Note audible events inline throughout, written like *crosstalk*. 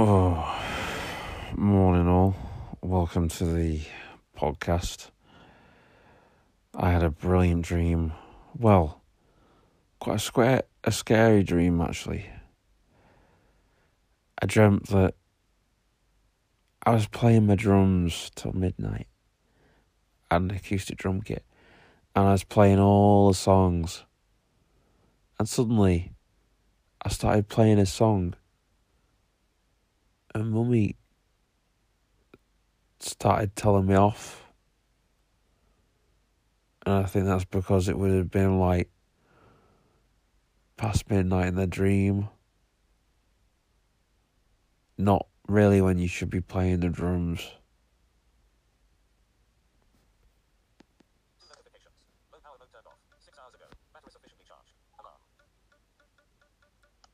Oh, morning all. Welcome to the podcast. I had a brilliant dream. Well, quite a square, a scary dream actually. I dreamt that I was playing my drums till midnight and acoustic drum kit, and I was playing all the songs. And suddenly, I started playing a song and mummy started telling me off. And I think that's because it would have been like past midnight in the dream. Not really when you should be playing the drums. Low power mode turned off. Six hours ago. Battery sufficiently charged. Alarm.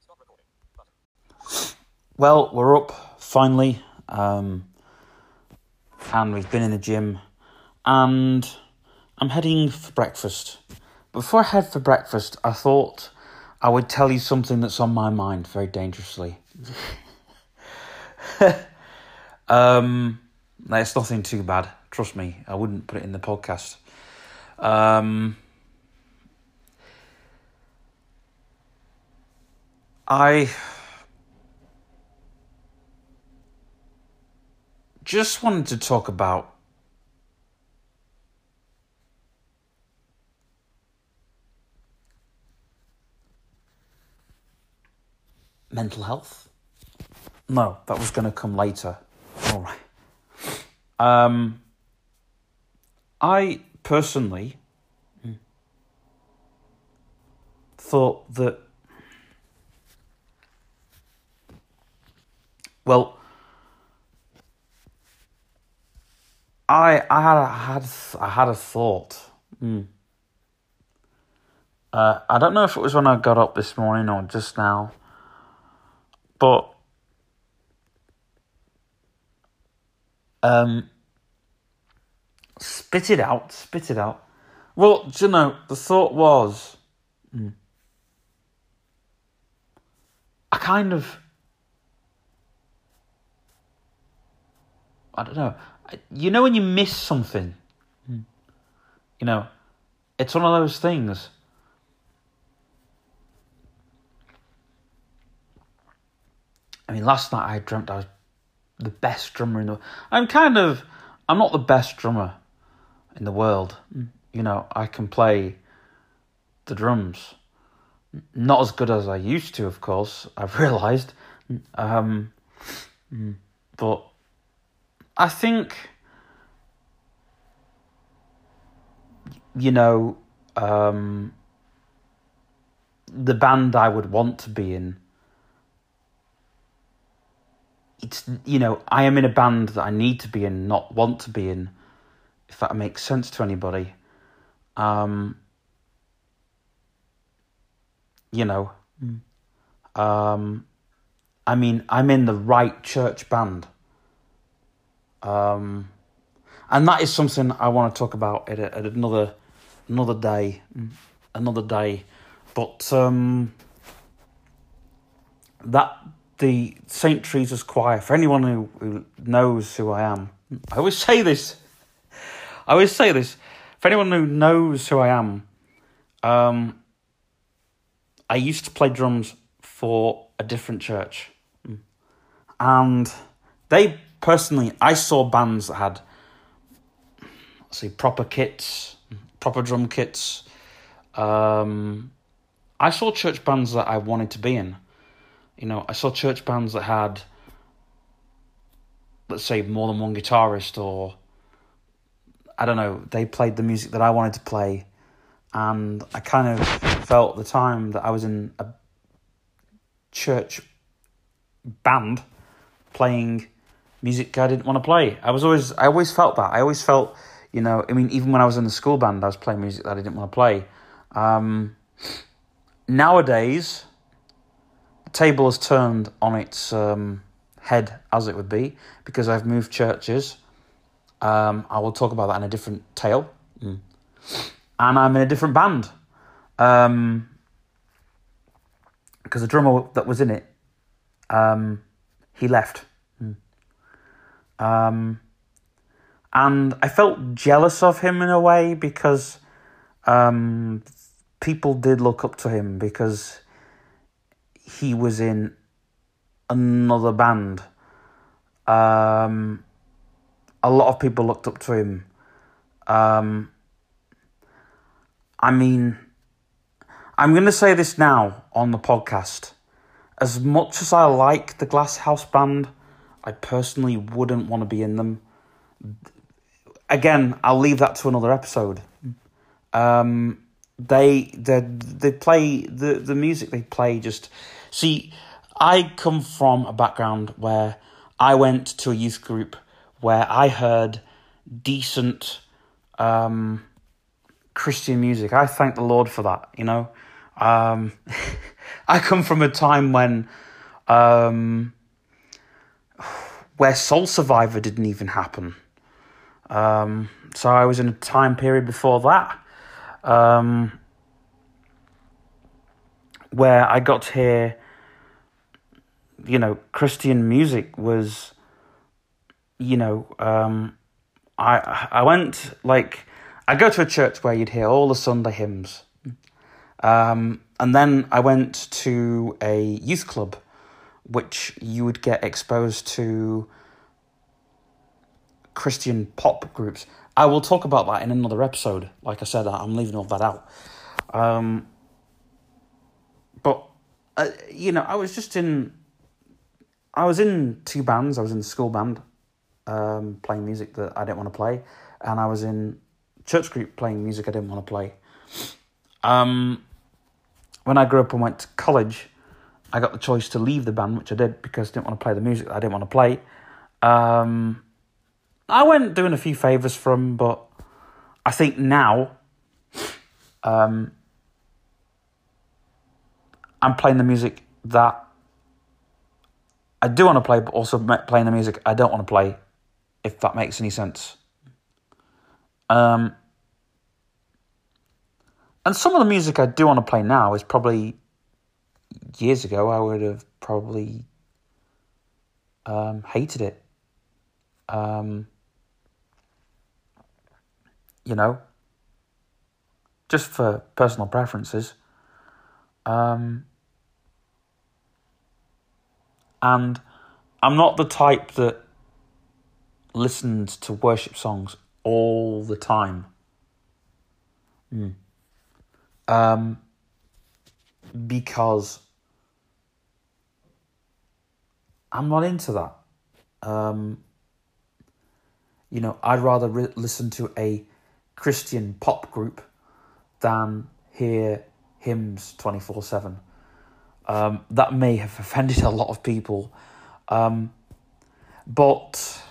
Stop recording. Button. Well, we're up finally, um, and we've been in the gym, and I'm heading for breakfast. Before I head for breakfast, I thought I would tell you something that's on my mind very dangerously. *laughs* um, no, it's nothing too bad. Trust me, I wouldn't put it in the podcast. Um, I just wanted to talk about mental health. No, that was going to come later. All right. Um, I personally thought that, well, I I had I had I had a thought. Mm. Uh, I don't know if it was when I got up this morning or just now, but um, spit it out, spit it out. Well, do you know, the thought was, mm, I kind of, I don't know, you know when you miss something, Mm. you know, it's one of those things. I mean, last night I dreamt I was the best drummer in the. I'm kind of, I'm not the best drummer in the world. You know, I can play the drums, not as good as I used to, of course. I've *laughs* realised, um, but I think, you know, um, the band I would want to be in it's you know I am in a band that I need to be in, not want to be in. If that makes sense to anybody, um, you know, um, I mean I'm in the right church band, um, and that is something I want to talk about at, at another another day, another day, but um, that the St. Teresa's Choir, for anyone who, who knows who I am, I always say this. I always say this. For anyone who knows who I am, um, I used to play drums for a different church. And they personally, I saw bands that had, let's see, proper kits, proper drum kits. Um, I saw church bands that I wanted to be in. You know, I saw church bands that had, let's say, more than one guitarist, or I don't know, they played the music that I wanted to play, and I kind of felt the time that I was in a church band playing music I didn't want to play. I was always, I always felt that. I always felt, you know, I mean, even when I was in the school band, I was playing music that I didn't want to play. Um, nowadays, the table has turned on its um, head, as it would be, because I've moved churches. Um, I will talk about that in a different tale. Mm. And I'm in a different band. Um, because the drummer that was in it um, he left. Um, and I felt jealous of him in a way because um, people did look up to him because he was in another band. Um, a lot of people looked up to him. Um, I mean, I'm going to say this now on the podcast. As much as I like the Glass House Band, I personally wouldn't want to be in them. Again, I'll leave that to another episode. Um, they they they play the the music they play just see. I come from a background where I went to a youth group where I heard decent um, Christian music. I thank the Lord for that. You know, um, *laughs* I come from a time when um, where Soul Survivor didn't even happen. Um, so I was in a time period before that um, where I got to hear, you know, Christian music was, you know, um, I I went like I go to a church where you'd hear all the Sunday hymns, um, and then I went to a youth club, which you would get exposed to Christian pop groups. I will talk about that in another episode. Like I said, I'm leaving all that out. Um, but uh, you know, I was just in. I was in two bands. I was in school band, um, playing music that I didn't want to play, and I was in church group playing music I didn't want to play. Um, when I grew up and went to college, I got the choice to leave the band, which I did because I didn't want to play the music I didn't want to play. Um, I went doing a few favours from, but I think now um, I'm playing the music that I do want to play, but also playing the music I don't want to play, if that makes any sense. Um, and some of the music I do want to play now is probably years ago I would have probably um, hated it. Um, you know, just for personal preferences. Um, and I'm not the type that listens to worship songs all the time. Mm. Um, because I'm not into that. Um, you know, I'd rather re- listen to a Christian pop group than hear hymns 24 7. Um, that may have *laughs* offended a lot of people. Um, but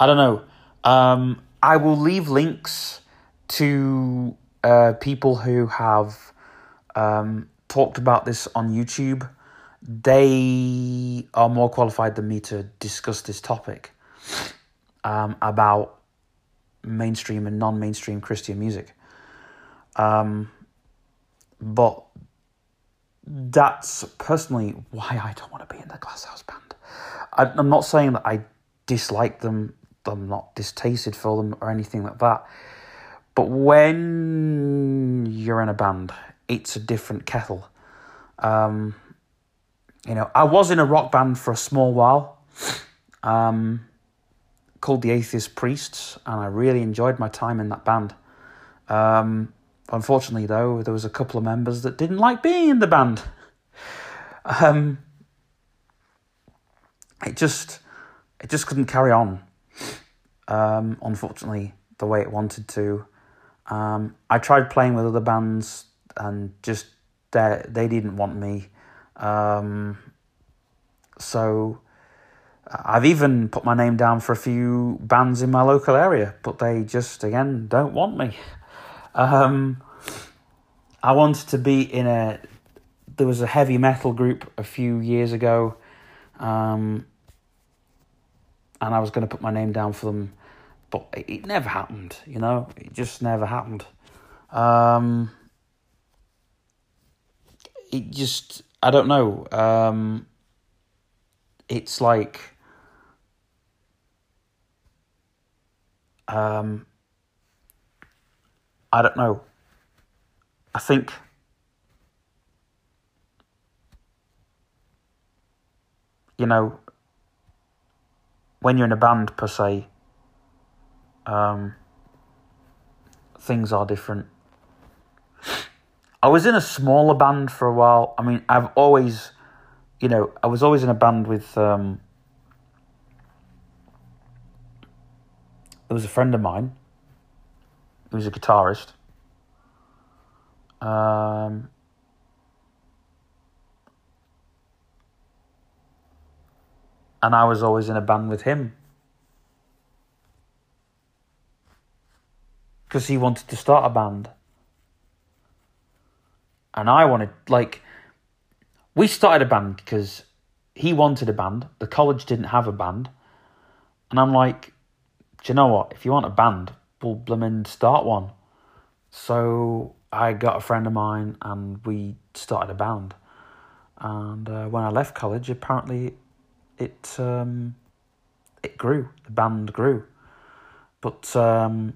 I don't know. Um, I will leave links to uh, people who have um, talked about this on YouTube. They are more qualified than me to discuss this topic um, about mainstream and non mainstream Christian music. Um, but that's personally why I don't want to be in the Glasshouse band. I, I'm not saying that I dislike them, I'm not distasted for them or anything like that. But when you're in a band, it's a different kettle. Um, you know, I was in a rock band for a small while. Um, called the Atheist Priests, and I really enjoyed my time in that band. Um, unfortunately, though, there was a couple of members that didn't like being in the band. Um, it just, it just couldn't carry on. Um, unfortunately, the way it wanted to. Um, I tried playing with other bands, and just they they didn't want me. Um, so I've even put my name down for a few bands in my local area, but they just again don't want me. Um, I wanted to be in a. There was a heavy metal group a few years ago, um, and I was going to put my name down for them, but it, it never happened. You know, it just never happened. Um, it just I don't know. Um, it's like um, I don't know. I think you know when you're in a band per se, um, things are different. I was in a smaller band for a while. I mean, I've always, you know, I was always in a band with. Um, there was a friend of mine. He was a guitarist. Um, and I was always in a band with him. Because he wanted to start a band. And I wanted, like, we started a band because he wanted a band. The college didn't have a band. And I'm like, do you know what? If you want a band, we'll blooming start one. So I got a friend of mine and we started a band. And uh, when I left college, apparently it um, it grew. The band grew, but um,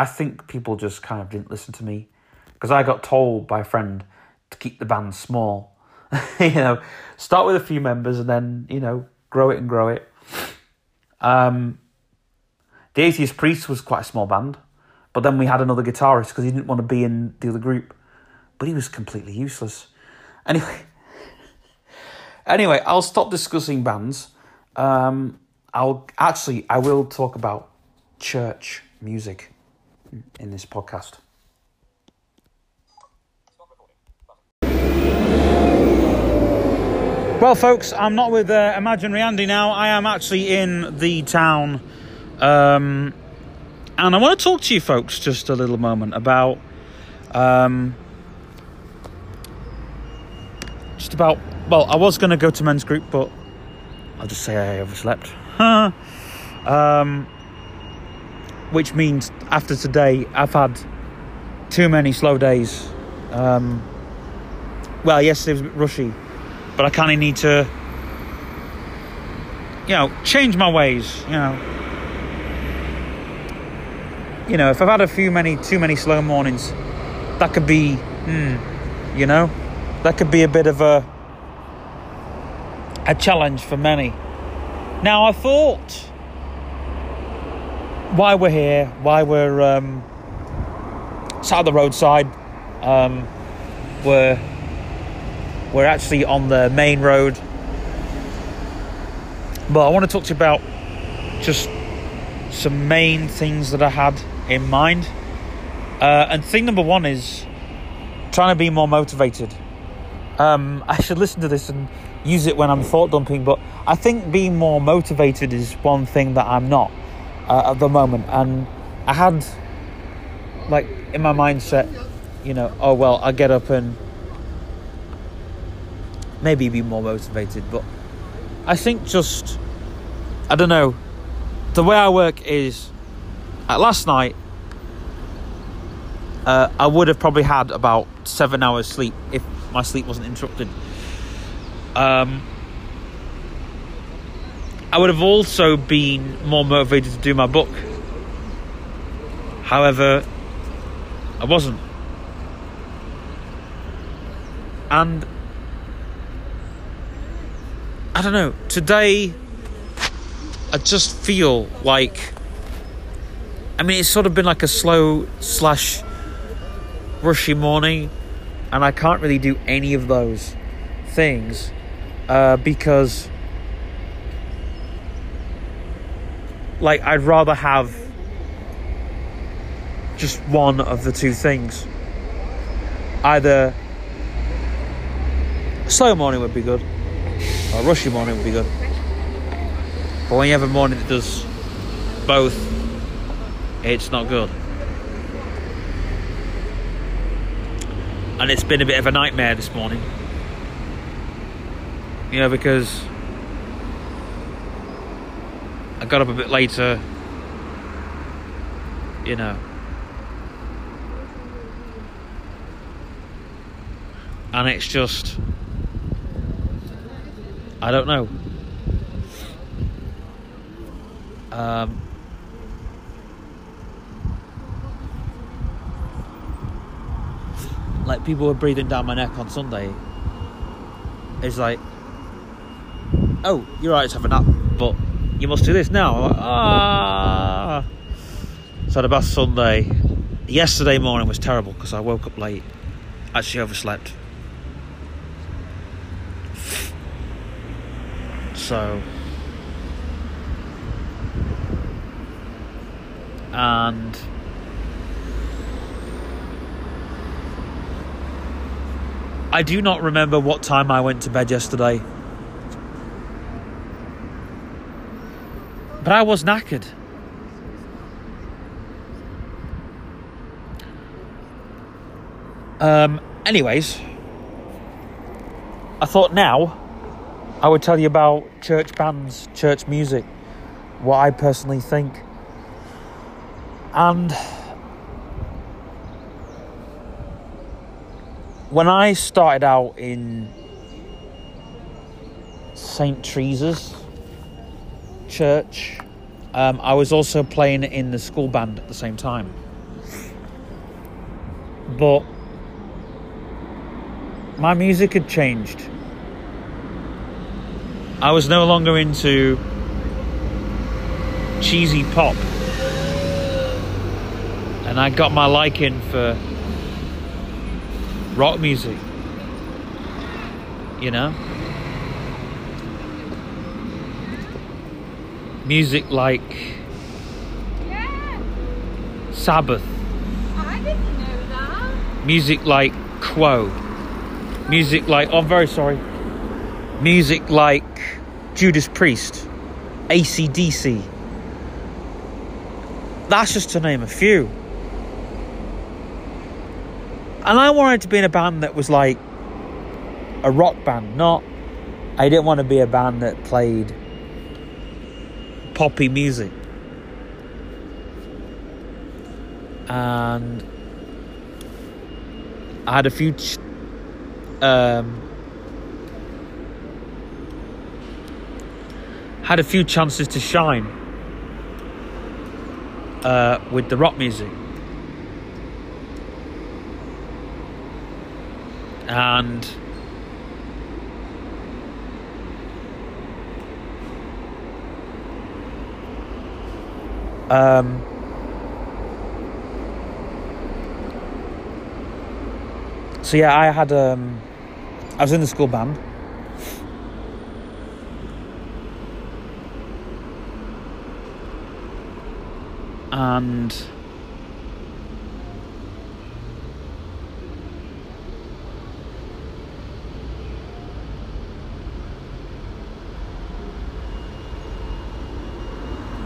I think people just kind of didn't listen to me because I got told by a friend to keep the band small. *laughs* you know, start with a few members and then you know grow it and grow it. Um, the Atheist Priest was quite a small band, but then we had another guitarist because he didn't want to be in the other group, but he was completely useless. Anyway, *laughs* anyway, I'll stop discussing bands. Um, I'll actually I will talk about church music in this podcast. Well, folks, I'm not with uh, Imaginary Andy now. I am actually in the town. Um, and I want to talk to you folks just a little moment about. Um, just about. Well, I was going to go to men's group, but I'll just say I overslept. *laughs* um, which means after today, I've had too many slow days. Um, well, yesterday was a bit rushy but I kind of need to, you know, change my ways. You know, you know, if I've had a few many too many slow mornings, that could be, hmm, you know, that could be a bit of a a challenge for many. Now, I thought, why we're here, why we're um, sat at the roadside, um, we're we're actually on the main road. But I want to talk to you about just some main things that I had in mind. Uh, and thing number one is trying to be more motivated. Um, I should listen to this and use it when I'm thought dumping, but I think being more motivated is one thing that I'm not uh, at the moment. And I had, like, in my mindset, you know, oh well, I get up and maybe be more motivated. But I think just, I don't know, the way I work is, last night, uh, I would have probably had about seven hours sleep if my sleep wasn't interrupted. Um, I would have also been more motivated to do my book. However, I wasn't. And I don't know. Today, I just feel like. I mean, it's sort of been like a slow slash rushy morning, and I can't really do any of those things uh, because, like, I'd rather have just one of the two things. Either a slow morning would be good, or a rushy morning would be good. But when you have a morning that does both, it's not good. And it's been a bit of a nightmare this morning. You know, because I got up a bit later, you know. and it's just I don't know. Um, like people were breathing down my neck on Sunday. It's like, oh, you're right to have a nap, but you must do this now. Like, ah. So I had Sunday. Yesterday morning was terrible because I woke up late. Actually overslept. So. And. I do not remember what time I went to bed yesterday. But I was knackered. Um, anyways, I thought now I would tell you about church bands, church music, what I personally think. And when I started out in St. Teresa's church, um, I was also playing in the school band at the same time. But my music had changed. I was no longer into cheesy pop. And I got my liking for rock music. You know? Music like Yeah, Sabbath, I didn't know that. music like Quo, music like, oh, I'm very sorry, music like Judas Priest, ACDC. That's just to name a few. And I wanted to be in a band that was like a rock band, not. I didn't want to be a band that played poppy music. And I had a few ch- um, had a few chances to shine uh, with the rock music. And um, so yeah, I had um, I was in the school band. And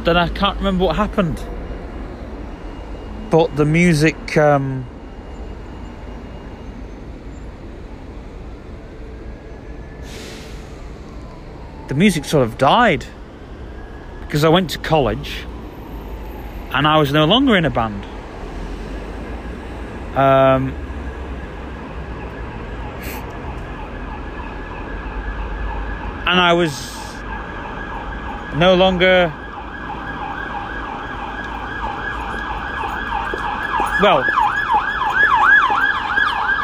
then I can't remember what happened. But the music um, the music sort of died because I went to college and I was no longer in a band. Um, and I was no longer. Well,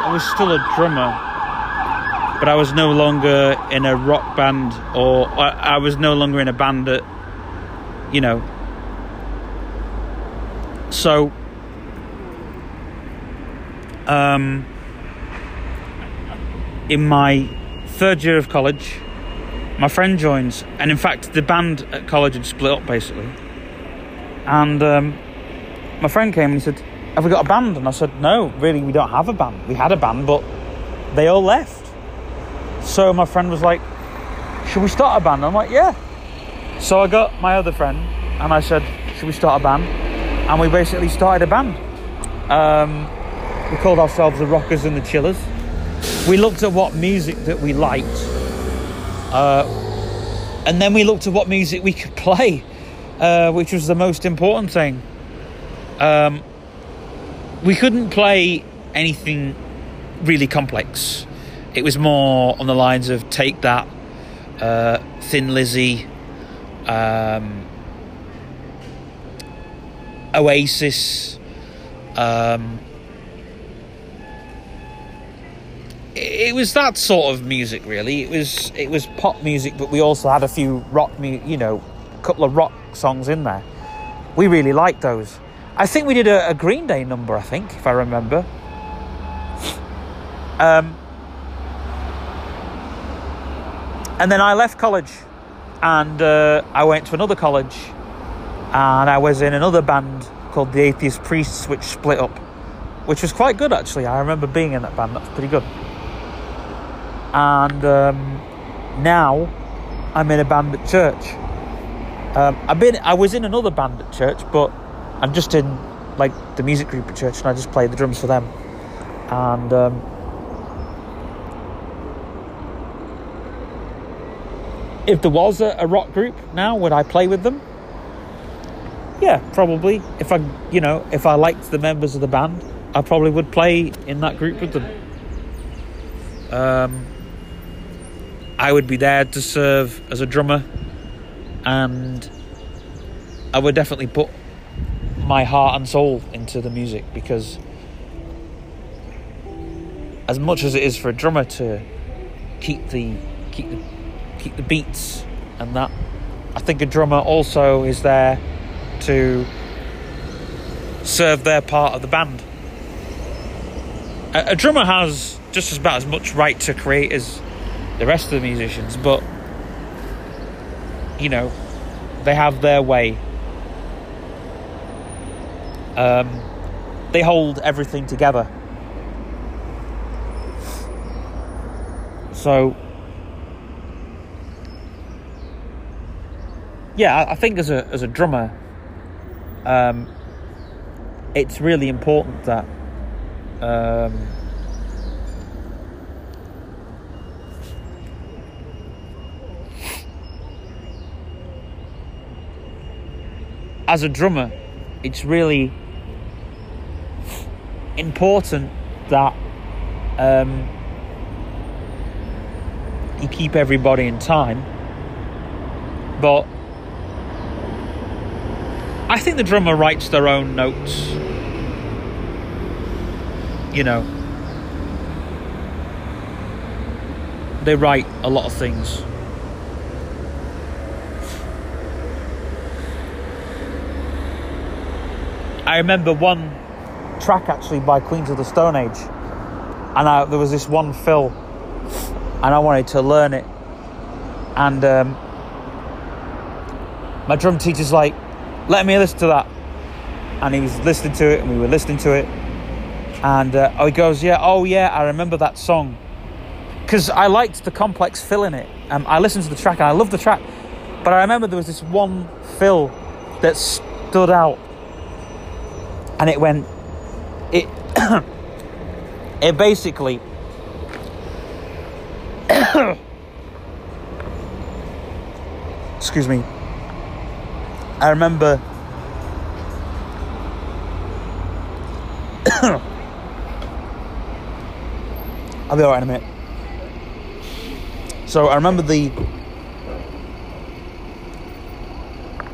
I was still a drummer, but I was no longer in a rock band, or I, I was no longer in a band that, you know. So, um, in my third year of college, my friend joins, and in fact, the band at college had split up basically. And um, my friend came and he said, Have we got a band? And I said, No, really, we don't have a band. We had a band, but they all left. So my friend was like, Should we start a band? I'm like, Yeah. So I got my other friend and I said, Should we start a band? And we basically started a band. Um, we called ourselves the Rockers and the Chillers. We looked at what music that we liked, uh, and then we looked at what music we could *laughs* play, uh, which was the most important thing. Um, we couldn't play anything really complex. it was more on the lines of Take That, uh, Thin Lizzy, um, Oasis. Um, it was that sort of music, really. It was it was pop music, but we also had a few rock, mu- you know, a couple of rock songs in there. We really liked those. I think we did a, a Green Day number. I think, if I remember. Um, and then I left college, and uh, I went to another college, and I was in another band called the Atheist Priests, which split up, which was quite good actually. I remember being in that band. That's pretty good. And um, now I'm in a band at church. Um, I've been, I was in another band at church, but I'm just in like the music group at church, and I just play the drums for them. And um, if there was a, a rock group now, would I play with them? Yeah, probably. If I, you know, if I liked the members of the band, I probably would play in that group with them. Um, I would be there to serve as a drummer, and I would definitely put my heart and soul into the music because, as much as it is for a drummer to keep the keep the keep the beats and that, I think a drummer also is there to serve their part of the band. A, a drummer has just about as much right to create as the rest of the musicians, but you know, they have their way. Um, they hold everything together. So, yeah, I- think as a as a drummer, um, it's really important that um, as a drummer, it's really important that um, you keep everybody in time. But I think the drummer writes their own notes. You know, they write a lot of things. I remember one track actually by Queens of the Stone Age, and I, there was this one fill, and I wanted to learn it, and um, my drum teacher's like, "Let me listen to that," and he was listening to it, and we were listening to it, and uh, he goes, "Yeah, oh yeah, I remember that song," because I liked the complex fill in it. Um, I listened to the track, and I loved the track, but I remember there was this one fill that stood out and it went it *coughs* it basically *coughs* excuse me. I remember *coughs* i'll be all right in a minute. So i remember the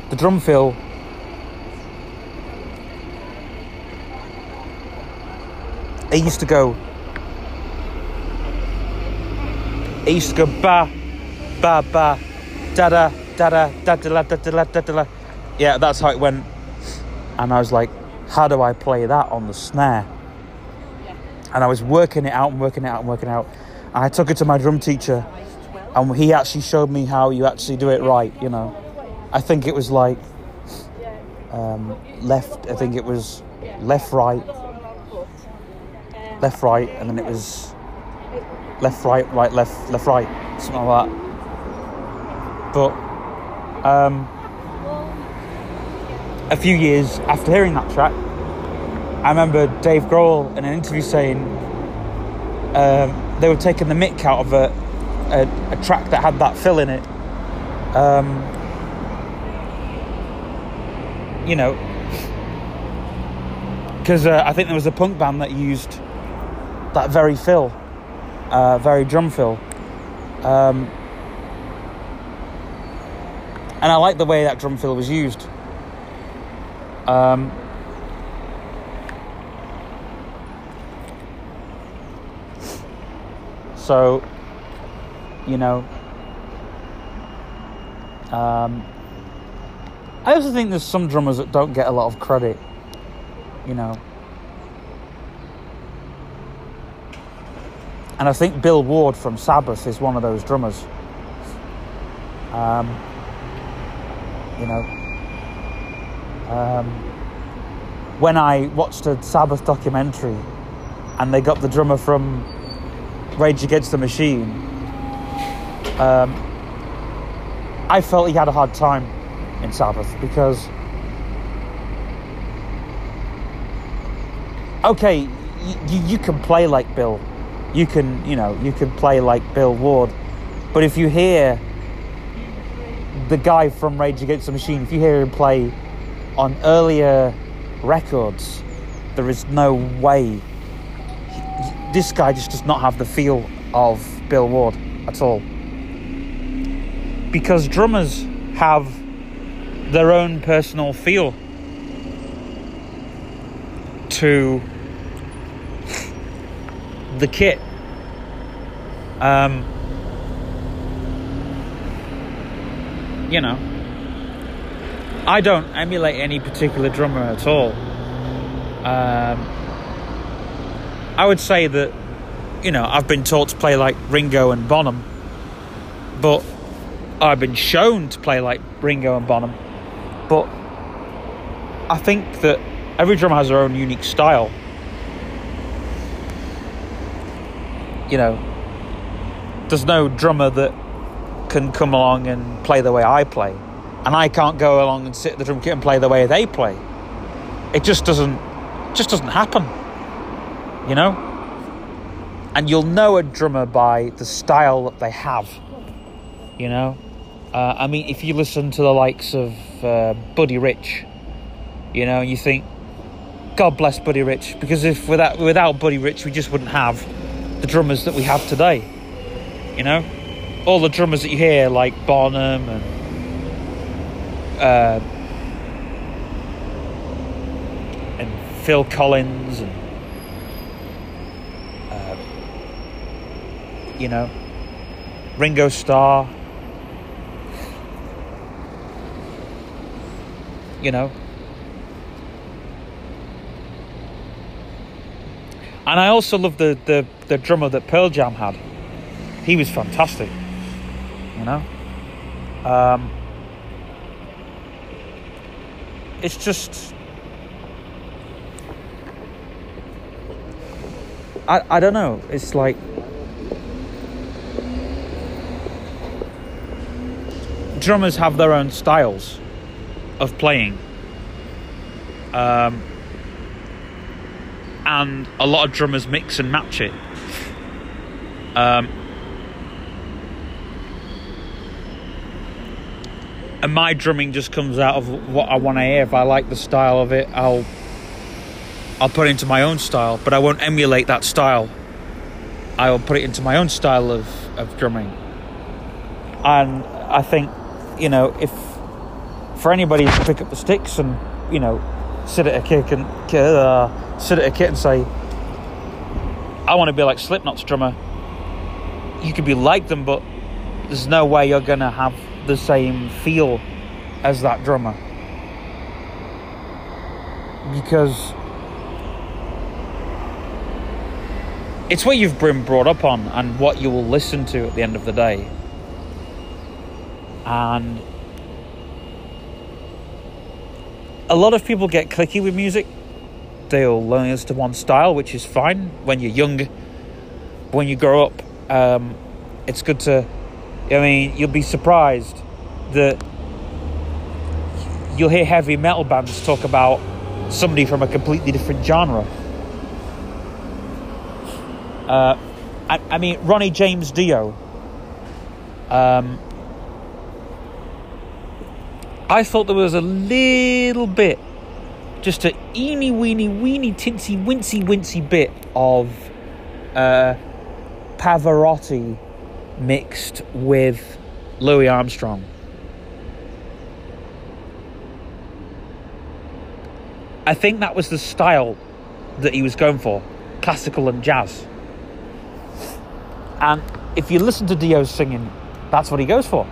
the drum fill He used to go. He used to go ba, ba, ba, da da, da da, da da, da da, da da. Yeah, that's how it went. And I was like, how do I play that on the snare? And I was working it out and working it out and working it out. And I took it to my drum teacher, and he actually showed me how you actually do it right. You know, I think it was like um, left. I think it was left, right left, right, and then it was left, right, right, left, left, right, something like that. But um, a few years after hearing that track, I remember Dave Grohl in an interview saying um, they were taking the mick out of a, a, a track that had that fill in it. Um, you know, because uh, I think there was a punk band that used that very fill. uh, very drum fill. Um, and I like the way that drum fill was used. Um, so, you know, um, I also think there's some drummers that don't get a lot of credit, you know. And I think Bill Ward from Sabbath is one of those drummers. Um, you know, um, when I watched a Sabbath documentary and they got the drummer from Rage Against the Machine, um, I felt he had a hard time in Sabbath because, okay, you, you can play like Bill, you can, you know, you can play like Bill Ward, but if you hear the guy from Rage Against the Machine, if you hear him play on earlier records, there is no way. he- this guy just does not have the feel of Bill Ward at all. Because drummers have their own personal feel to the kit. Um, you know, I don't emulate any particular drummer at all. Um, I would say that, you know, I've been taught to play like Ringo and Bonham, but I've been shown to play like Ringo and Bonham. But I think that every drummer has their own unique style. You know, there's no drummer that can come along and play the way I play, and I can't go along and sit at the drum kit and play the way they play. It just doesn't, just doesn't happen. You know, and you'll know a drummer by the style that they have. You know, uh, I mean, if you listen to the likes of uh, Buddy Rich, you know, and you think, God bless Buddy Rich, because if without without Buddy Rich, we just wouldn't have the drummers that we have today. You know, all the drummers that you hear, like Bonham and uh, and Phil Collins and uh, you know Ringo Starr. You know. And I also love the, the, the drummer that Pearl Jam had. He was fantastic. You know? Um, it's just. I, I don't know. It's like. Drummers have their own styles of playing. Um, and a lot of drummers mix and match it. Um, and my drumming just comes out of what I want to hear. If I like the style of it, I'll I'll put it into my own style, but I won't emulate that style. I will put it into my own style of, of drumming. And I think, you know, if for anybody to pick up the sticks and, you know, sit at a kick and uh, sit at a kit and say, I want to be like Slipknot's drummer. You could be like them, but there's no way you're gonna have the same feel as that drummer because it's what you've been brought up on and what you will listen to at the end of the day and a lot of people get clicky with music they'll learn us to one style which is fine when you're young when you grow up um, it's good to I mean, you'll be surprised that you'll hear heavy metal bands talk about somebody from a completely different genre. Uh, I, I mean, Ronnie James Dio. Um, I thought there was a little bit, just a eeny weeny weeny tinsy wincy wincy bit of uh, Pavarotti mixed with Louis Armstrong. I think that was the style that he was going for classical and jazz. And if you listen to Dio singing, that's what he goes for.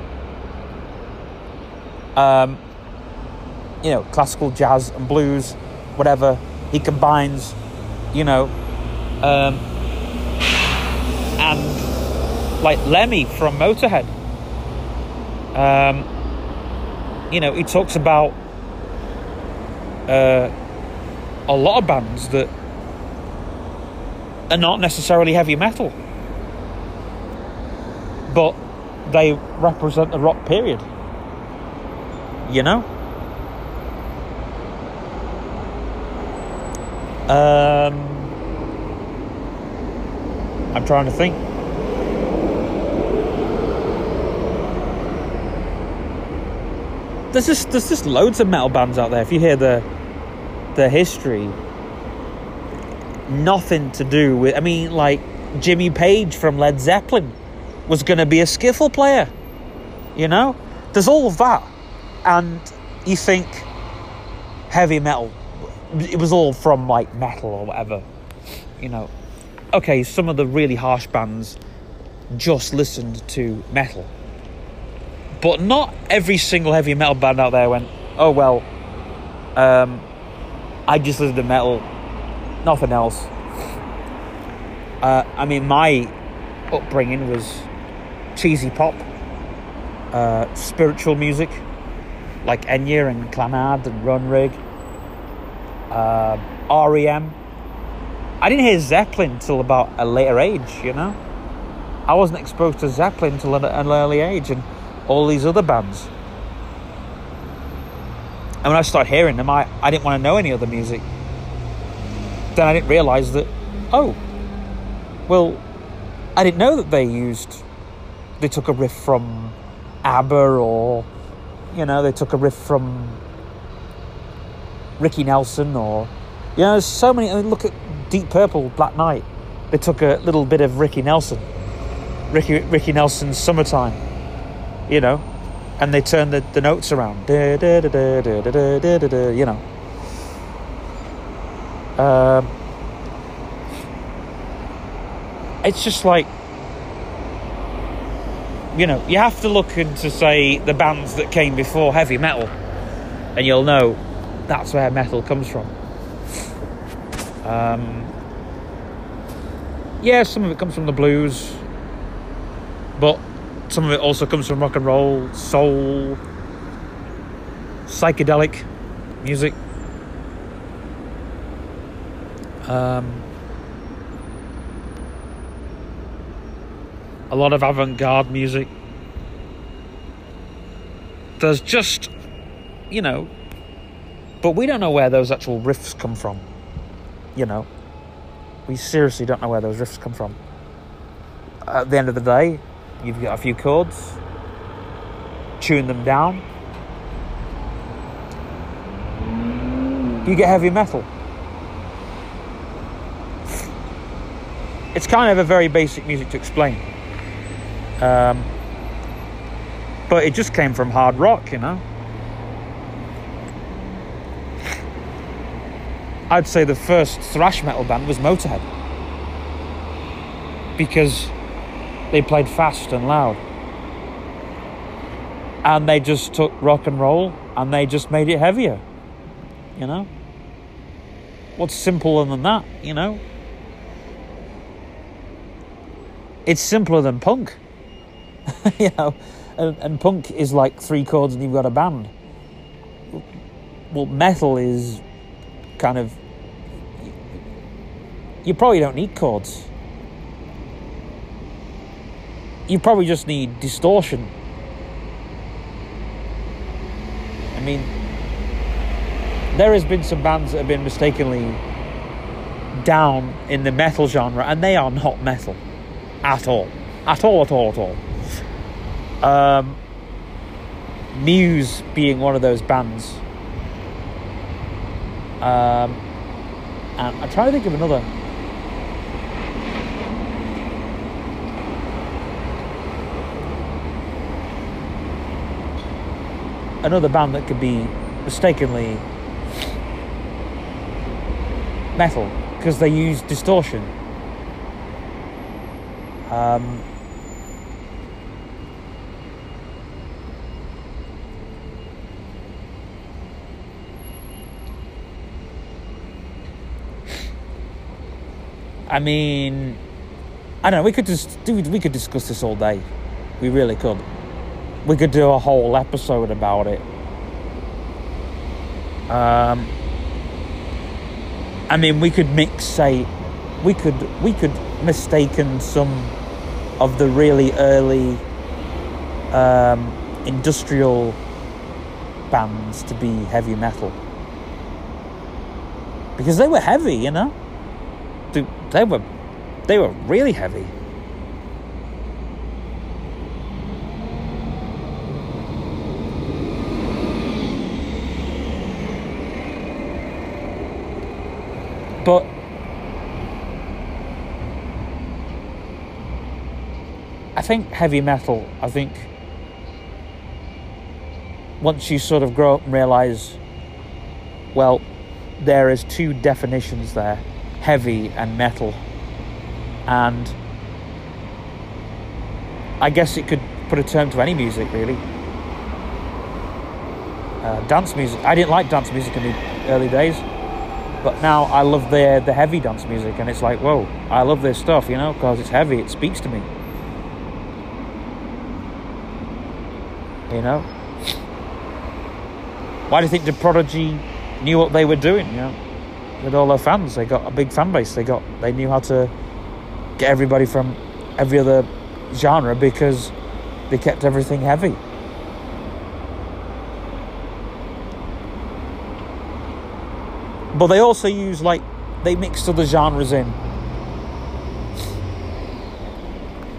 Um, you know, classical, jazz, and blues, whatever. He combines, you know, um, and like Lemmy from Motorhead. Um, you know, he talks about uh, a lot of bands that are not necessarily heavy metal, but they represent the rock period. You know? Um, I'm trying to think. There's just there's just loads of metal bands out there. If you hear the the history, nothing to do with. I mean, like Jimmy Page from Led Zeppelin was going to be a skiffle player. You know, there's all that, and you think heavy metal. It was all from like metal or whatever. You know, okay, some of the really harsh bands just listened to metal. But not every single heavy metal band out there went, oh well, um, I just listen to metal, nothing else. Uh, I mean, my upbringing was cheesy pop, uh, spiritual music, like Enya and Clannad and Runrig, uh, REM. I didn't hear Zeppelin until about a later age, you know? I wasn't exposed to Zeppelin until an, an early age and all these other bands. And when I started hearing them, I, I didn't want to know any other music. Then I didn't realise that, oh, well, I didn't know that they used, they took a riff from ABBA or, you know, they took a riff from Ricky Nelson or, you know, there's so many. I mean, look at Deep Purple, Black Night. They took a little bit of Ricky Nelson, Ricky, Ricky Nelson's Summertime, you know, and they turned the, the notes around. You know. Um, it's just like you know you have to look into say the bands that came before heavy metal and you'll know that's where metal comes from. Um, yeah some of it comes from the blues but some of it also comes from rock and roll soul psychedelic music. Um, a lot of avant-garde music. There's just, you know, but we don't know where those actual riffs come from. You know, we seriously don't know where those riffs come from. At the end of the day, you've got a few chords, tune them down. You get heavy metal. It's kind of a very basic music to explain. Um, but it just came from hard rock, you know. I'd say the first thrash metal band was Motorhead because they played fast and loud. And they just took rock and roll and they just made it heavier, you know. What's simpler than that, you know? It's simpler than punk. *laughs* you know, and, and punk is like three chords and you've got a band. Well, metal is kind of. You probably don't need chords. You probably just need distortion. I mean, there has been some bands that have been mistakenly down in the metal genre, and they are not metal at all, at all, at all, at all. Um, Muse being one of those bands. Um, and I'm trying to think of another. Another band that could be mistakenly metal because they use distortion. Um, I mean, I don't know. We could just. We could discuss this all day. We really could. We could do a whole episode about it. Um, I mean, we could mix, say, we could we could mistaken some of the really early um, industrial bands to be heavy metal because they were heavy, you know. They, were they were really heavy. But I think heavy metal, I think once you sort of grow up and realize, well, there is two definitions there heavy and metal. And I guess it could put a term to any music, really. Uh, dance music. I didn't like dance music in the early days, but now I love the the heavy dance music, and it's like, whoa, I love this stuff, you know, because it's heavy. It speaks to me. You know. Why do you think the Prodigy knew what they were doing? You know, with all their fans, they got a big fan base. They got they knew how to get everybody from every other genre because they kept everything heavy. But they also use like they mixed other genres in,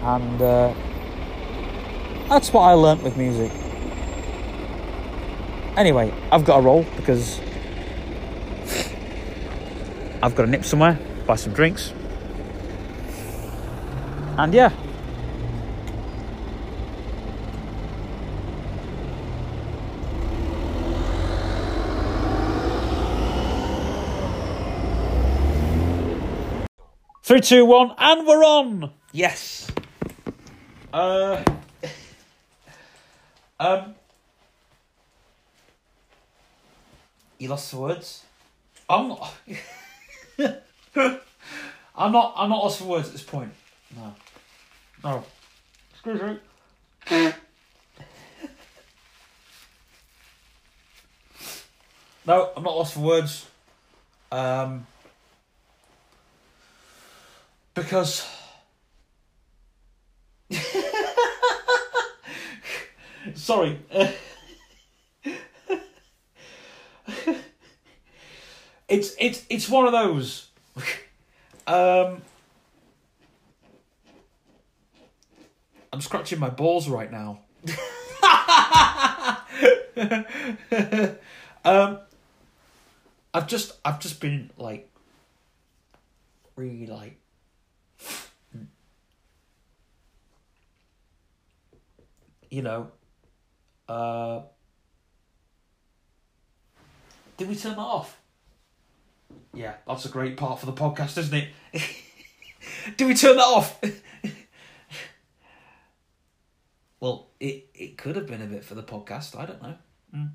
and uh, that's what I learnt with music. Anyway, I've got a roll because I've got to nip somewhere, buy some drinks, and yeah. Three, two, one, and we're on. Yes. Uh. um. You lost the words. I'm not. *laughs* *laughs* I'm not. I'm not lost for words at this point. No. No. Excuse me. no, I'm not lost for words. Um. Because. *laughs* Sorry. *laughs* it's it's it's one of those. *laughs* um, I'm scratching my balls right now. *laughs* um, I've just I've just been like really like you know, uh, did we turn that off? Yeah, that's a great part for the podcast, isn't it? *laughs* Do we turn that off? *laughs* well, it it could have been a bit for the podcast. I don't know. Mm.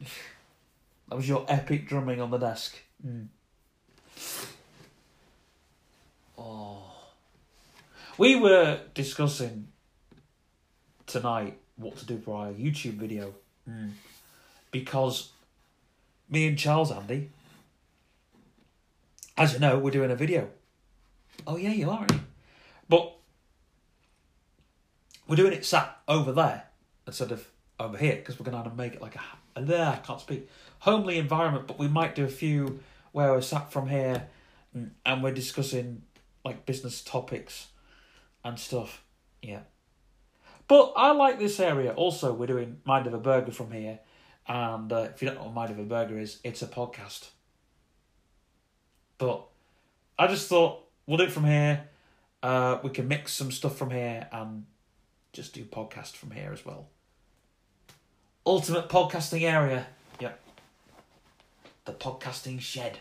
*laughs* That was your epic drumming on the desk. Mm. Oh. We were discussing tonight what to do for our YouTube video. Because me and Charles Andy, as you know, we're doing a video. Oh, yeah, you are. But we're doing it sat over there instead of over here because we're going to make it like a, there, I can't speak, homely environment. But we might do a few where we're sat from here and we're discussing like business topics and stuff. Yeah. But I like this area. Also, we're doing Mind of a Burger from here. And uh, if you don't know what Mind of a Burger is, it's a podcast. But I just thought we'll do it from here. Uh, we can mix some stuff from here and just do podcast from here as well. Ultimate podcasting area. Yep. The podcasting shed.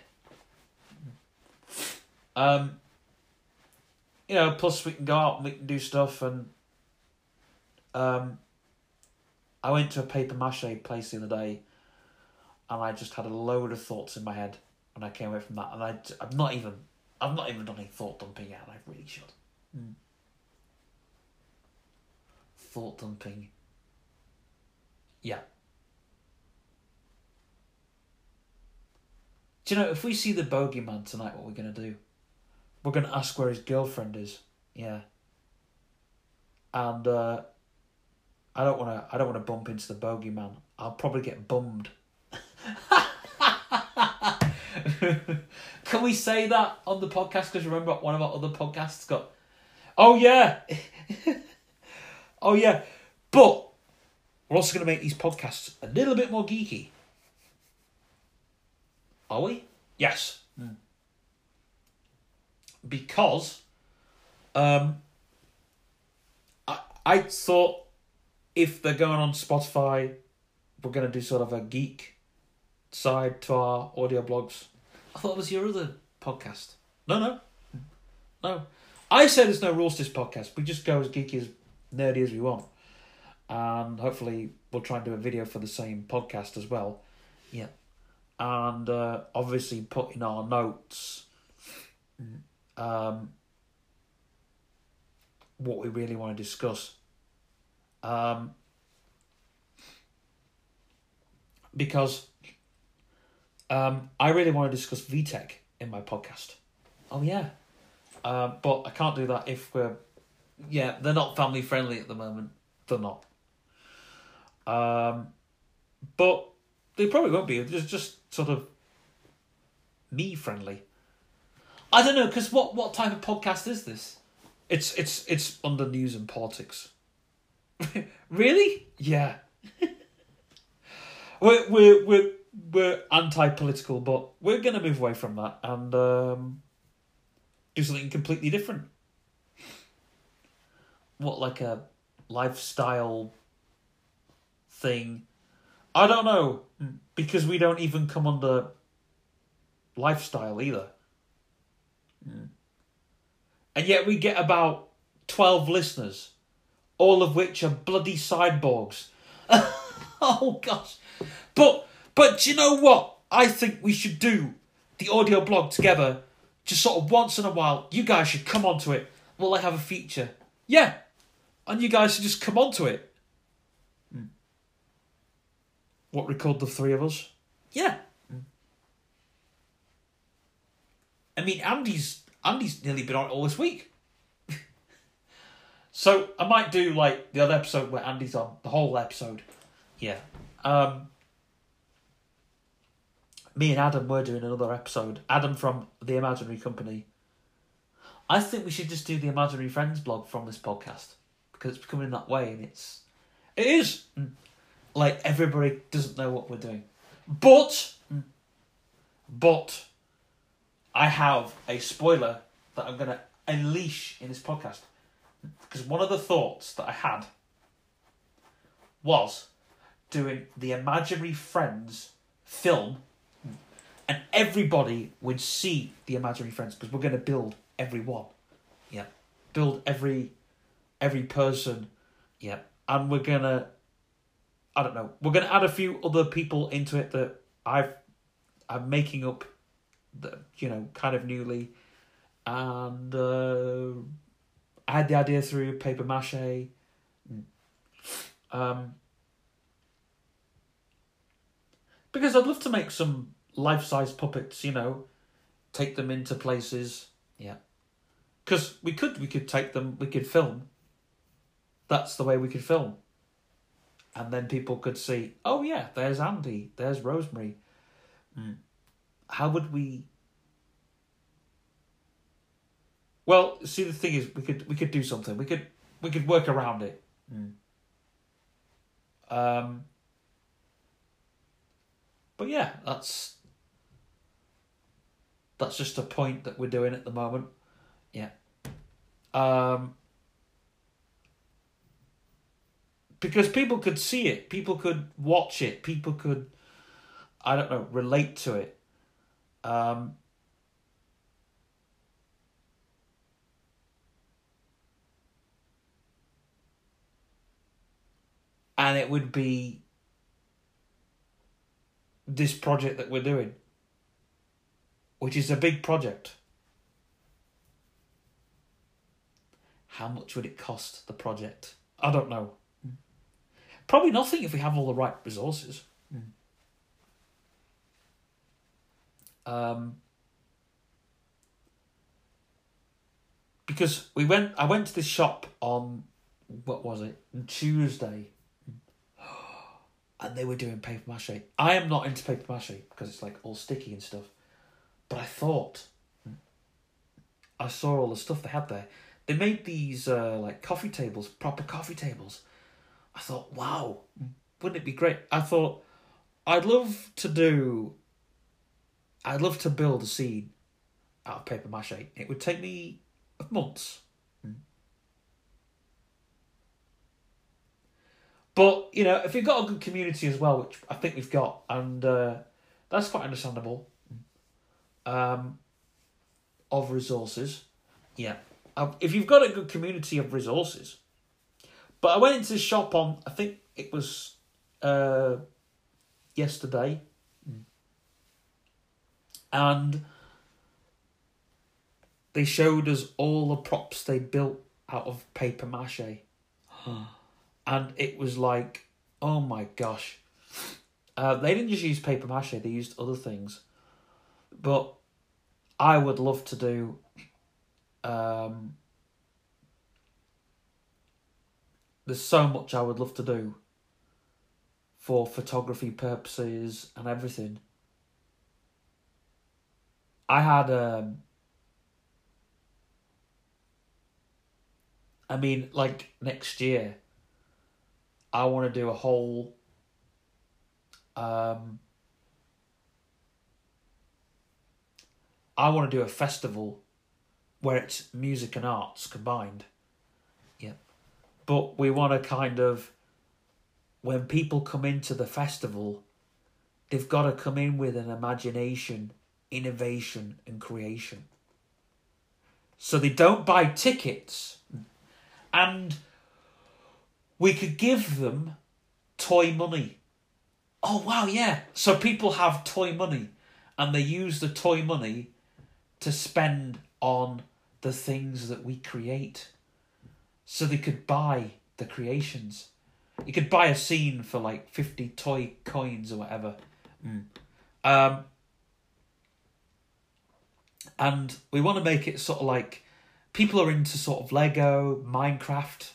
Um. You know, plus we can go out and we can do stuff and. Um. I went to a paper mache place the other day, and I just had a load of thoughts in my head when I came away from that, and I I've not even I've not even done any thought dumping yet, and I really should. Mm. Thought dumping. Yeah. Do you know if we see the bogeyman tonight, what we're gonna do? We're gonna ask where his girlfriend is. Yeah. And uh, I don't wanna I don't wanna bump into the bogeyman. I'll probably get bummed. Can we say that on the podcast? Because remember, one of our other podcasts got. Oh yeah, *laughs* oh yeah, but we're also going to make these podcasts a little bit more geeky. Are we? Yes. Because, um, I I thought if they're going on Spotify, we're going to do sort of a geek side to our audio blogs. I thought it was your other podcast. No, no, no. I say there's no rules to this podcast. We just go as geeky as nerdy as we want, and hopefully we'll try and do a video for the same podcast as well. Yeah, and uh, obviously put in our notes um, what we really want to discuss. Um, because um, I really want to discuss VTech in my podcast. Oh yeah, uh, but I can't do that if we're yeah they're not family friendly at the moment. They're not. Um, but they probably won't be. It's just sort of me friendly. I don't know because what what type of podcast is this? It's it's it's under news and politics. *laughs* really? Yeah. *laughs* we're we're we're we're anti-political, but we're gonna move away from that and um, do something completely different. What like a lifestyle thing? I don't know because we don't even come under lifestyle either. And yet we get about 12 listeners, all of which are bloody cyborgs. *laughs* oh gosh. But but do you know what? I think we should do the audio blog together just sort of once in a while. You guys should come onto it. Will I have a feature? Yeah. And you guys should just come onto it. Hmm. What record the three of us? Yeah. I mean, Andy's Andy's nearly been on it all this week. So I might do like the other episode where Andy's on the whole episode. Yeah. Um. Me and Adam were doing another episode. Adam from the Imaginary Company. I think we should just do the Imaginary Friends blog from this podcast because it's becoming that way, and it's it is Mm. like everybody doesn't know what we're doing, but mm, but I have a spoiler that I'm going to unleash in this podcast. Because one of the thoughts that I had was doing the Imaginary Friends film, and everybody would see the Imaginary Friends because we're going to build every one. Yeah. Build every every person. Yeah. And we're going to I don't know. We're going to add a few other people into it that I've I'm making up the, you know, kind of newly, and uh, I had the idea through paper mache. Um, because I'd love to make some life size puppets, you know, take them into places. Yeah, because we could we could take them, we could film. That's the way we could film. And then people could see, oh yeah, there's Andy, there's Rosemary. Mm how would we well see the thing is we could we could do something. We could we could work around it. Um but yeah that's that's just a point that we're doing at the moment. Yeah. Um because people could see it, people could watch it, people could, I don't know, relate to it. Um, and it would be this project that we're doing, which is a big project. How much would it cost the project? I don't know. Probably nothing if we have all the right resources. Um, because we went, I went to this shop on what was it Tuesday, and they were doing paper mache. I am not into paper mache because it's like all sticky and stuff. But I thought, I saw all the stuff they had there. They made these uh, like coffee tables, proper coffee tables. I thought, wow, wouldn't it be great? I thought, I'd love to do. I'd love to build a scene out of paper mache. It would take me months. But you know, if you've got a good community as well, which I think we've got, and uh, that's quite understandable. Um, of resources, yeah. Uh, If you've got a good community of resources, but I went into the shop on, I think it was uh, yesterday, and they showed us all the props they built out of paper mache and it was like, oh my gosh. Uh, they didn't just use paper mache; they used other things. But I would love to do. Um, there's so much I would love to do. For photography purposes and everything. I had um. I mean, like next year. I want to do a whole um I want to do a festival where it's music and arts combined. Yeah. But we want to kind of when people come into the festival, they've got to come in with an imagination, innovation and creation. So they don't buy tickets and we could give them toy money. Oh wow, yeah. So people have toy money and they use the toy money to spend on the things that we create. So they could buy the creations. You could buy a scene for like 50 toy coins or whatever. Um, and we want to make it sort of like people are into sort of Lego, Minecraft.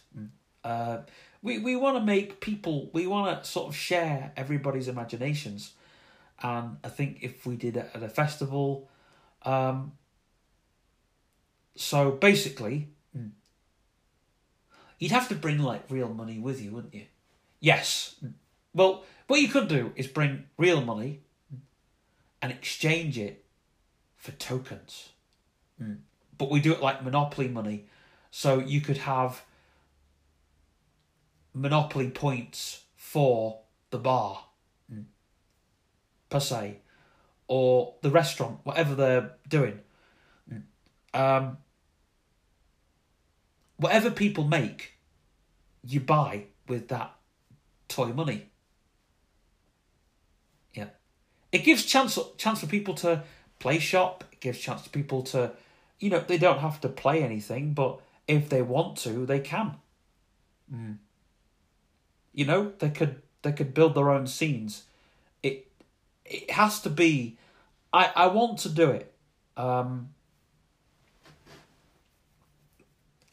Uh, we we want to make people we want to sort of share everybody's imaginations. And i think if we did it at a festival um so basically hmm, you'd have to bring like real money with you wouldn't you? Yes. Well what you could do is bring real money hmm, and exchange it for tokens. Hmm. But we do it like monopoly money. So you could have monopoly points for the bar hmm. per se or the restaurant whatever they're doing. Hmm. Um whatever people make you buy with that toy money. Yeah. It gives chance chance for people to play shop it gives chance to people to you know they don't have to play anything but if they want to they can hmm. You know they could they could build their own scenes. It it has to be i i want to do it um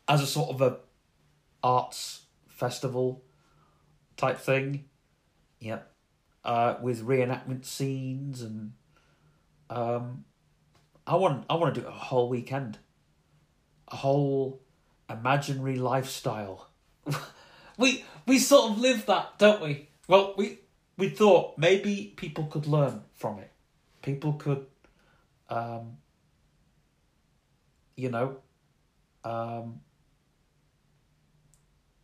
as a sort of a arts festival type thing. Yep uh with reenactment scenes and um i want i want to do a whole weekend. A whole imaginary lifestyle *laughs* we we sort of live that, don't we? Well, we we thought maybe people could learn from it. People could, um, you know, um,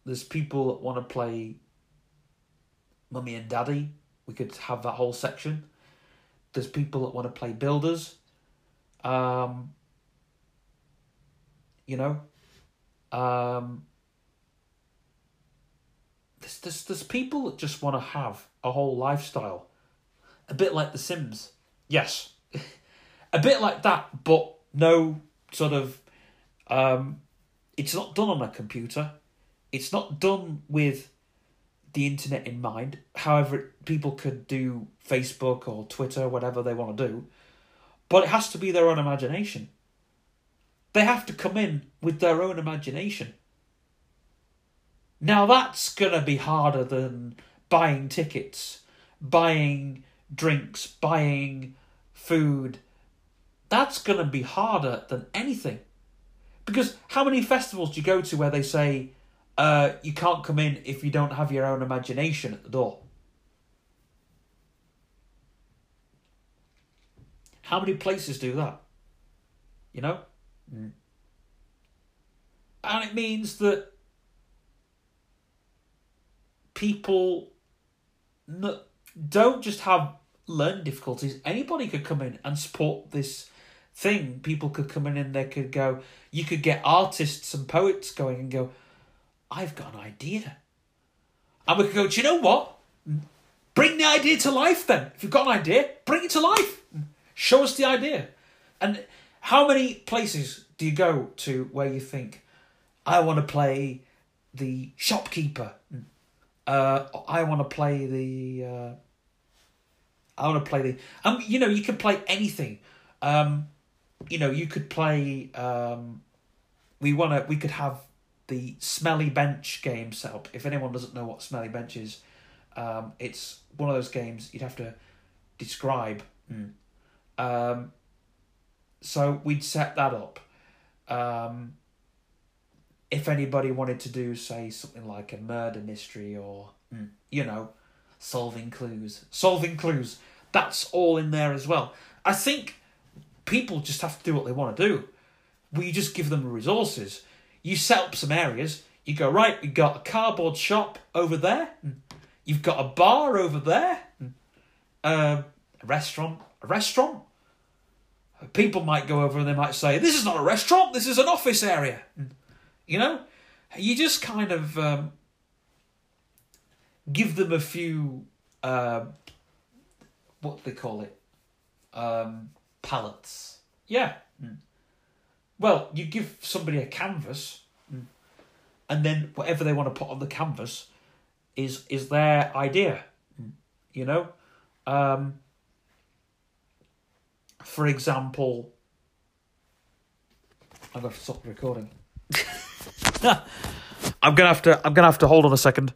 there's people that want to play mummy and daddy. We could have that whole section. There's people that want to play builders. Um, you know, um, there's, there's people that just want to have a whole lifestyle, a bit like The Sims. Yes, *laughs* a bit like that, but no sort of. Um, it's not done on a computer. It's not done with the internet in mind. However, people could do Facebook or Twitter, whatever they want to do, but it has to be their own imagination. They have to come in with their own imagination. Now that's going to be harder than buying tickets, buying drinks, buying food. That's going to be harder than anything. Because how many festivals do you go to where they say uh, you can't come in if you don't have your own imagination at the door? How many places do that? You know? And it means that people don't just have learning difficulties. Anybody could come in and support this thing. People could come in and they could go, you could get artists and poets going and go, I've got an idea. And we could go, do you know what? Bring the idea to life then. If you've got an idea, bring it to life. Show us the idea. And how many places do you go to where you think, I want to play the shopkeeper? Uh, I want to play the. Uh, I want to play the. Um, you know, you can play anything. Um, you know, you could play. Um, we want to. We could have the smelly bench game set up. If anyone doesn't know what smelly bench is, um, it's one of those games you'd have to describe. Mm. Um, so we'd set that up. Um, if anybody wanted to do, say, something like a murder mystery or, mm, you know, solving clues, solving clues, that's all in there as well. I think people just have to do what they want to do. We just give them resources. You set up some areas. You go right. You've got a cardboard shop over there. mm, You've got a bar over there. mm, uh, a restaurant. A restaurant people might go over and they might say, "This is not a restaurant. This is an office area." You know, you just kind of um, give them a few uh, what do they call it um, pallets. Yeah. Mm. Well, you give somebody a canvas, mm, and then whatever they want to put on the canvas is is their idea. Mm. You know. Um, for example, I'm going to stop recording. *laughs* *laughs* I'm gonna have to. I'm gonna have to hold on a second.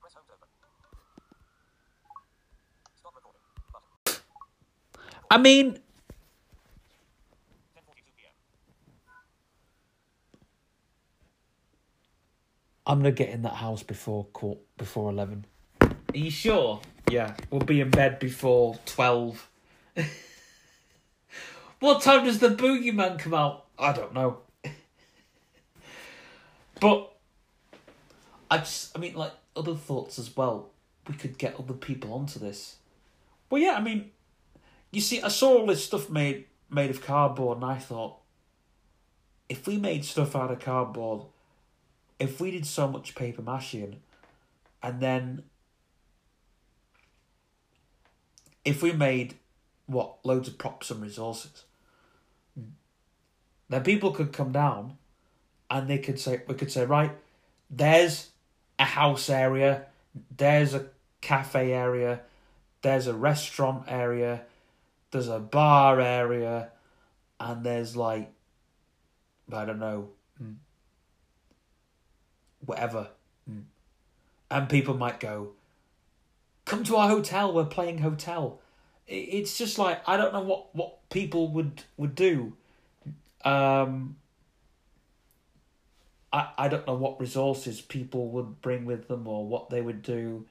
Press home to open. Stop recording. Button. I mean, I'm gonna get in that house before court before eleven. Are you sure? Yeah, we'll be in bed before twelve. *laughs* what time does the boogeyman come out? I don't know. but I just, I mean, like other thoughts as well. We could get other people onto this. Well, yeah, I mean, you see, I saw all this stuff made made of cardboard, and I thought, if we made stuff out of cardboard, if we did so much paper mashing, and then if we made what loads of props and resources, then people could come down, and they could say we could say right, there's a house area, there's a cafe area, there's a restaurant area, there's a bar area, and there's like I don't know whatever. Mm. And people might go, come to our hotel, we're playing hotel. It's just like, I don't know what, what people would, would do. Um, I, I don't know what resources people would bring with them or what they would do.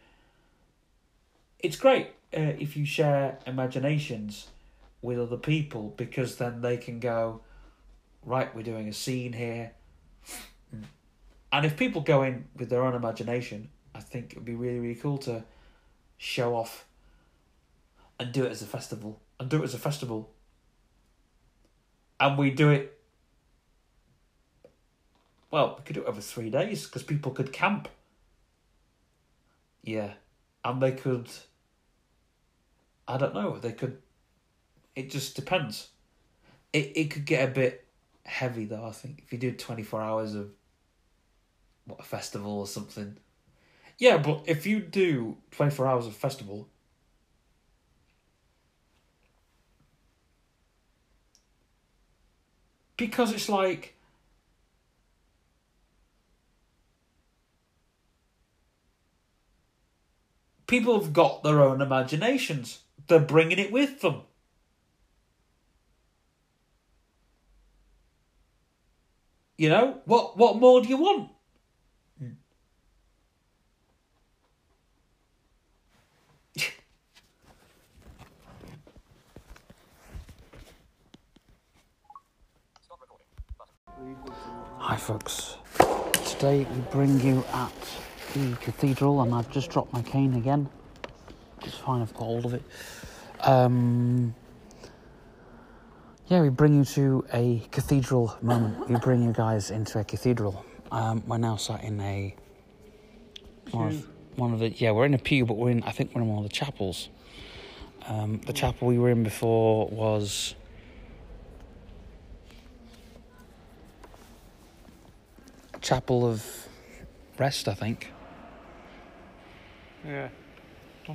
It's great uh, if you share imaginations with other people because then they can go, right, we're doing a scene here And if people go in with their own imagination, I think it would be really, really cool to show off and do it as a festival. And do it as a festival. And we do it. Well, we could do it over three days because people could camp. Yeah. And they could. I don't know. They could. It just depends. It it could get a bit heavy though. I think if you do twenty four hours of what a festival or something. Yeah, but if you do twenty four hours of festival, because it's like people have got their own imaginations. They're bringing it with them. You know what? What more do you want? Hi, folks. Today we bring you at the cathedral, and I've just dropped my cane again. It's fine, I've got hold of it. Um, yeah, we bring you to a cathedral moment. We bring you guys into a cathedral. Um, we're now sat in a one of, one of the yeah, we're in a pew, but we're in I think we're in one of the chapels. Um, the chapel we were in before was chapel of rest, I think. Yeah.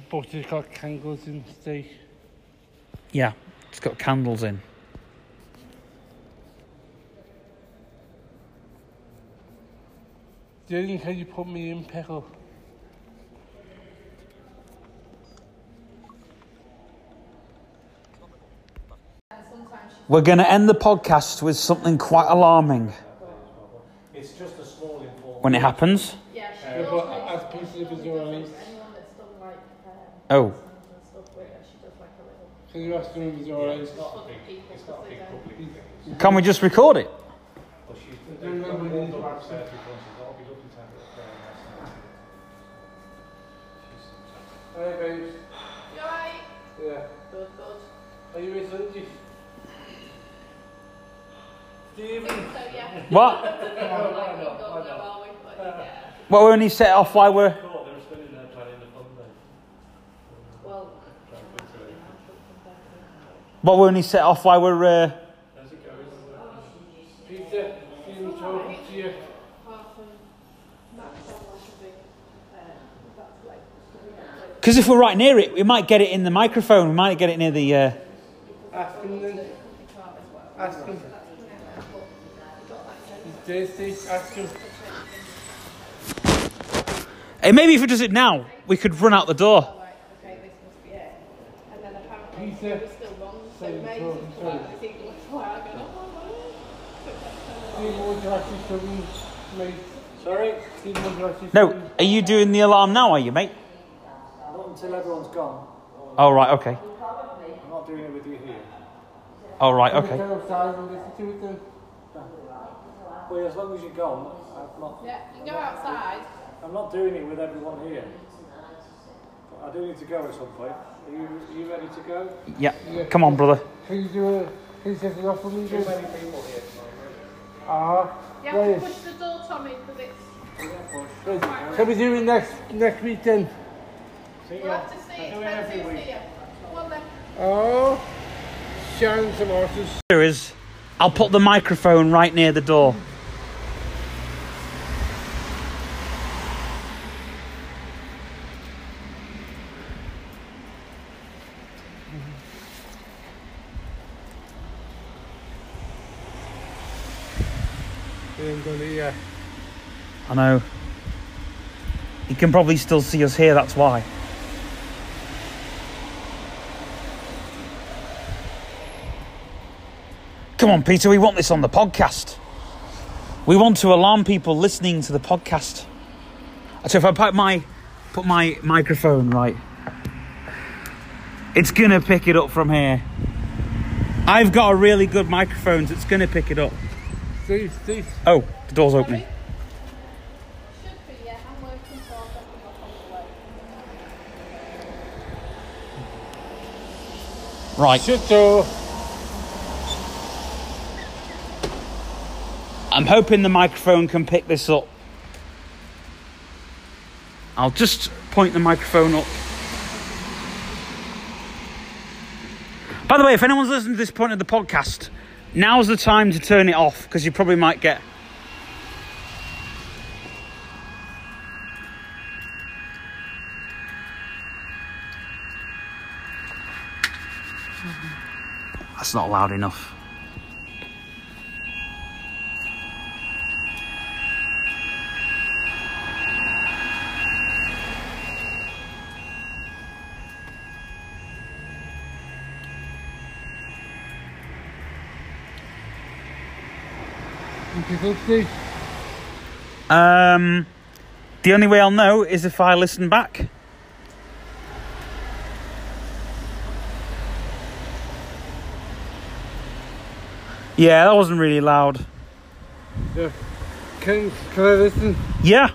But it's got candles in the Yeah, it's got candles in. Dylan, can you put me in pickle? We're going to end the podcast with something quite alarming. It's just a small informal. When it happens. Yeah, she Yeah, but as does people like, if it's alright, anyone that's done like um, Oh, and stuff with her, she does like a little can you ask them if it's alright? It's not a other big, people it's not a because big they don't. public thing. can we just record it? But she's, they've got them warmed up upstairs before and she's got, I'll be looking to have it there next time. She's- Hey, babes. You alright? Yeah. Good, good. Are you with Lindsay? Stephen. So yeah. What? *laughs* like, you don't know well with what you get. Well, we only set off while we're. thought they were still in there planning the fun day. Well, Well, we only set off while we're. Uh, As it goes. Peter, Stephen talking to you. apart from that sound like a big, that's like, Because if we're right near it, we might get it in the microphone. We might get it near the. Uh, Ask him then. Ask him. Ask him. Hey, maybe if we does it now, we could run out the door. right, okay, this must be it. And then apparently Peter. it was still wrong, so Sorry, maybe sorry, it's sorry. like, it's even like, I go, Stephen, would you actually something, mate? Sorry? Stephen, would you actually No, are you doing the alarm now? Are you, mate? Not until everyone's gone. Oh right, okay. I'm not doing it with you here. Oh right, okay. go outside and listen to it then? Well, as long as you're gone, I'm not, Yeah, you can go outside. I'm not doing it with everyone here. But I do need to go at some point. Are you, are you ready to go? Yeah. Come on, brother. Can you do a, can you set it off for me Too many people here tonight. Ah, You have to push the door, Tommy, because it's. Right. Can we do it next, next week then? See We'll ya. have to see. I do it every expensive week. here. Go then. Oh, shine some horses. Here is. I'll put the microphone right near the door. I know. You can probably still see us here. That's why. Come on, Peter. We want this on the podcast. We want to alarm people listening to the podcast. So if I put my put my microphone right, it's gonna pick it up from here. I've got a really good microphone, so it's gonna pick it up. Oh, the door's opening. Right. Shut door. I'm hoping the microphone can pick this up. I'll just point the microphone up. By the way, if anyone's listening to this point of the podcast, now's the time to turn it off because you probably might get. That's not loud enough. Um, the only way I'll know is if I listen back. Yeah, that wasn't really loud. Yeah. Can can I listen? Yeah,